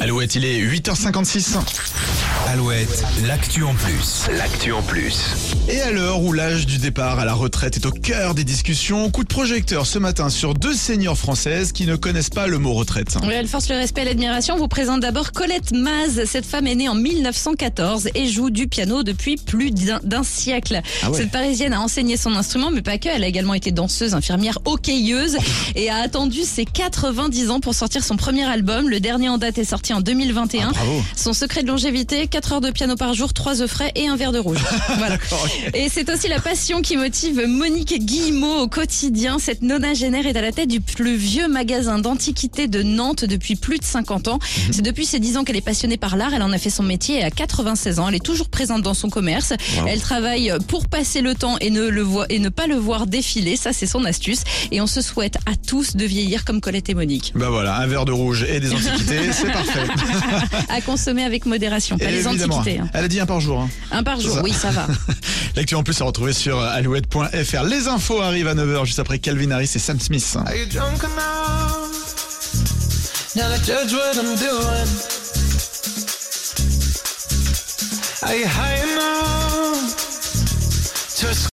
Alouette, il est 8h56. Alouette, l'actu en plus. L'actu en plus. Et à l'heure où l'âge du départ à la retraite est au cœur des discussions, coup de projecteur ce matin sur deux seniors françaises qui ne connaissent pas le mot retraite. Oui, elle force le respect et l'admiration. On vous présente d'abord Colette Maz. Cette femme est née en 1914 et joue du piano depuis plus d'un d'un siècle. Ah ouais. Cette parisienne a enseigné son instrument, mais pas que. Elle a également été danseuse, infirmière, hockeyeuse et a attendu ses 90 ans pour sortir son premier album. Le dernier en date est sorti en 2021. Ah, bravo. Son secret de longévité, 4 heures de piano par jour, 3 œufs frais et un verre de rouge. voilà. Et c'est aussi la passion qui motive Monique Guillemot au quotidien. Cette nonagénaire est à la tête du plus vieux magasin d'antiquités de Nantes depuis plus de 50 ans. C'est depuis ses 10 ans qu'elle est passionnée par l'art. Elle en a fait son métier et à 96 ans, elle est toujours présente dans son commerce. Elle travaille pour passer le temps et ne, le voit, et ne pas le voir défiler. Ça, c'est son astuce. Et on se souhaite à tous de vieillir comme Colette et Monique. Bah voilà, un verre de rouge et des antiquités, c'est parfait. À consommer avec modération. Pas les Évidemment. antiquités. hein. Elle a dit un par jour. hein. Un par jour, ça. oui, ça va. L'actu en plus à retrouver sur alouette.fr. Les infos arrivent à 9h juste après Calvin Harris et Sam Smith. Are you drunk enough? Now to judge what I'm doing. Are you high